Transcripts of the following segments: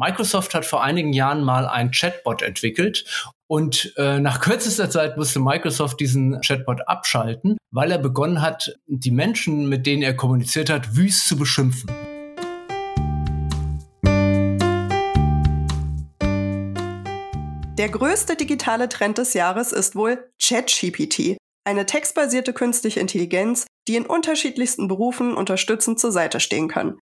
Microsoft hat vor einigen Jahren mal ein Chatbot entwickelt und äh, nach kürzester Zeit musste Microsoft diesen Chatbot abschalten, weil er begonnen hat, die Menschen, mit denen er kommuniziert hat, wüst zu beschimpfen. Der größte digitale Trend des Jahres ist wohl ChatGPT, eine textbasierte künstliche Intelligenz, die in unterschiedlichsten Berufen unterstützend zur Seite stehen kann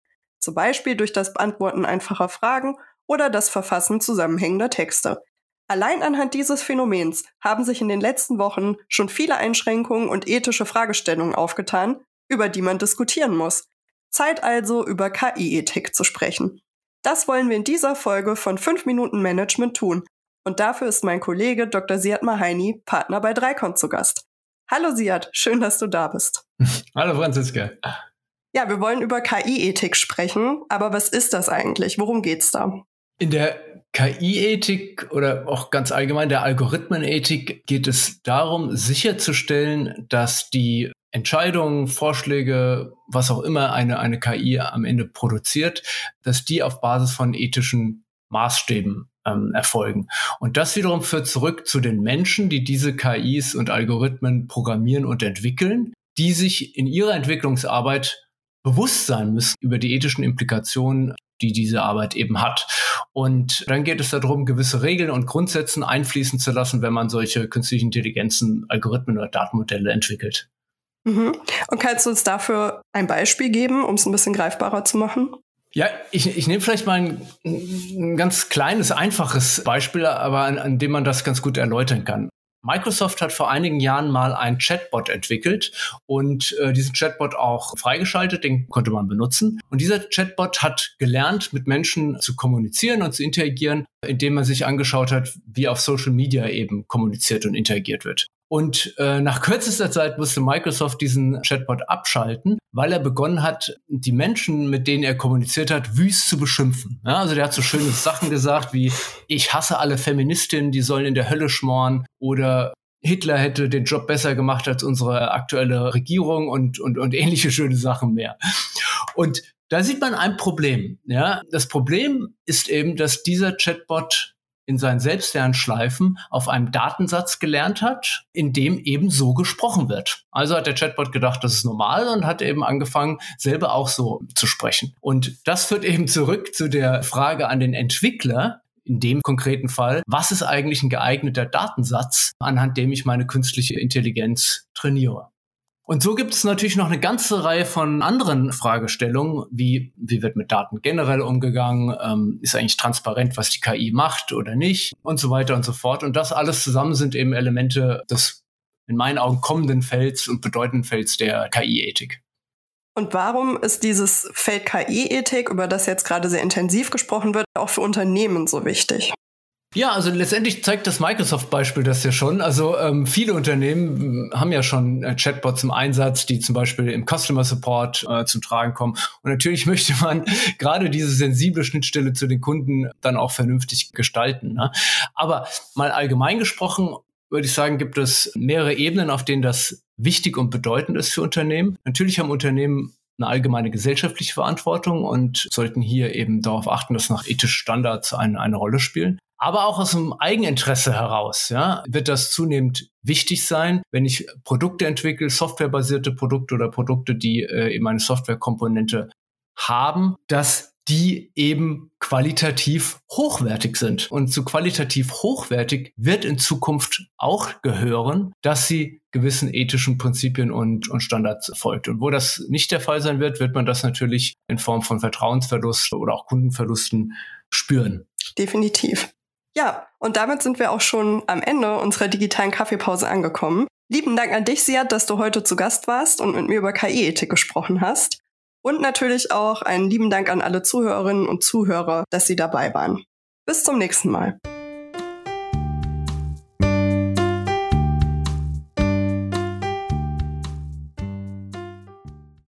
zum Beispiel durch das Beantworten einfacher Fragen oder das Verfassen zusammenhängender Texte. Allein anhand dieses Phänomens haben sich in den letzten Wochen schon viele Einschränkungen und ethische Fragestellungen aufgetan, über die man diskutieren muss. Zeit also, über KI-Ethik zu sprechen. Das wollen wir in dieser Folge von 5 Minuten Management tun. Und dafür ist mein Kollege Dr. Siad Mahaini, Partner bei Dreikon, zu Gast. Hallo Siad, schön, dass du da bist. Hallo Franziska. Ja, wir wollen über KI-Ethik sprechen, aber was ist das eigentlich? Worum geht's da? In der KI-Ethik oder auch ganz allgemein der Algorithmenethik geht es darum, sicherzustellen, dass die Entscheidungen, Vorschläge, was auch immer eine, eine KI am Ende produziert, dass die auf Basis von ethischen Maßstäben ähm, erfolgen. Und das wiederum führt zurück zu den Menschen, die diese KIs und Algorithmen programmieren und entwickeln, die sich in ihrer Entwicklungsarbeit bewusst sein müssen über die ethischen Implikationen, die diese Arbeit eben hat. Und dann geht es darum, gewisse Regeln und Grundsätze einfließen zu lassen, wenn man solche künstlichen Intelligenzen, Algorithmen oder Datenmodelle entwickelt. Mhm. Und kannst du uns dafür ein Beispiel geben, um es ein bisschen greifbarer zu machen? Ja, ich, ich nehme vielleicht mal ein, ein, ganz kleines, einfaches Beispiel, aber an, an dem man das ganz gut erläutern kann. Microsoft hat vor einigen Jahren mal ein Chatbot entwickelt und äh, diesen Chatbot auch freigeschaltet, den konnte man benutzen. Und dieser Chatbot hat gelernt, mit Menschen zu kommunizieren und zu interagieren, indem man sich angeschaut hat, wie auf Social Media eben kommuniziert und interagiert wird. Und äh, nach kürzester Zeit musste Microsoft diesen Chatbot abschalten, weil er begonnen hat, die Menschen, mit denen er kommuniziert hat, wüst zu beschimpfen. Ja, also der hat so schöne Sachen gesagt wie, ich hasse alle Feministinnen, die sollen in der Hölle schmoren oder Hitler hätte den Job besser gemacht als unsere aktuelle Regierung und, und, und ähnliche schöne Sachen mehr. Und da sieht man ein Problem. Ja, das Problem ist eben, dass dieser Chatbot in seinen Selbstlernschleifen auf einem Datensatz gelernt hat, in dem eben so gesprochen wird. Also hat der Chatbot gedacht, das ist normal und hat eben angefangen, selber auch so zu sprechen. Und das führt eben zurück zu der Frage an den Entwickler, in dem konkreten Fall, was ist eigentlich ein geeigneter Datensatz, anhand dem ich meine künstliche Intelligenz trainiere? Und so gibt es natürlich noch eine ganze Reihe von anderen Fragestellungen, wie wie wird mit Daten generell umgegangen, ähm, ist eigentlich transparent, was die KI macht oder nicht und so weiter und so fort. Und das alles zusammen sind eben Elemente des in meinen Augen kommenden Felds und bedeutenden Felds der KI-Ethik. Und warum ist dieses Feld KI-Ethik, über das jetzt gerade sehr intensiv gesprochen wird, auch für Unternehmen so wichtig? Ja, also letztendlich zeigt das Microsoft-Beispiel das ja schon. Also ähm, viele Unternehmen haben ja schon äh, Chatbots im Einsatz, die zum Beispiel im Customer Support äh, zum Tragen kommen. Und natürlich möchte man gerade diese sensible Schnittstelle zu den Kunden dann auch vernünftig gestalten. Ne? Aber mal allgemein gesprochen, würde ich sagen, gibt es mehrere Ebenen, auf denen das wichtig und bedeutend ist für Unternehmen. Natürlich haben Unternehmen eine allgemeine gesellschaftliche Verantwortung und sollten hier eben darauf achten, dass nach ethischen Standards eine, eine Rolle spielen. Aber auch aus dem Eigeninteresse heraus ja, wird das zunehmend wichtig sein, wenn ich Produkte entwickle, softwarebasierte Produkte oder Produkte, die äh, eben eine Softwarekomponente haben, dass die eben qualitativ hochwertig sind. Und zu qualitativ hochwertig wird in Zukunft auch gehören, dass sie gewissen ethischen Prinzipien und, und Standards folgt. Und wo das nicht der Fall sein wird, wird man das natürlich in Form von Vertrauensverlust oder auch Kundenverlusten spüren. Definitiv. Ja, und damit sind wir auch schon am Ende unserer digitalen Kaffeepause angekommen. Lieben Dank an dich, Siad, dass du heute zu Gast warst und mit mir über KI-Ethik gesprochen hast. Und natürlich auch einen lieben Dank an alle Zuhörerinnen und Zuhörer, dass sie dabei waren. Bis zum nächsten Mal.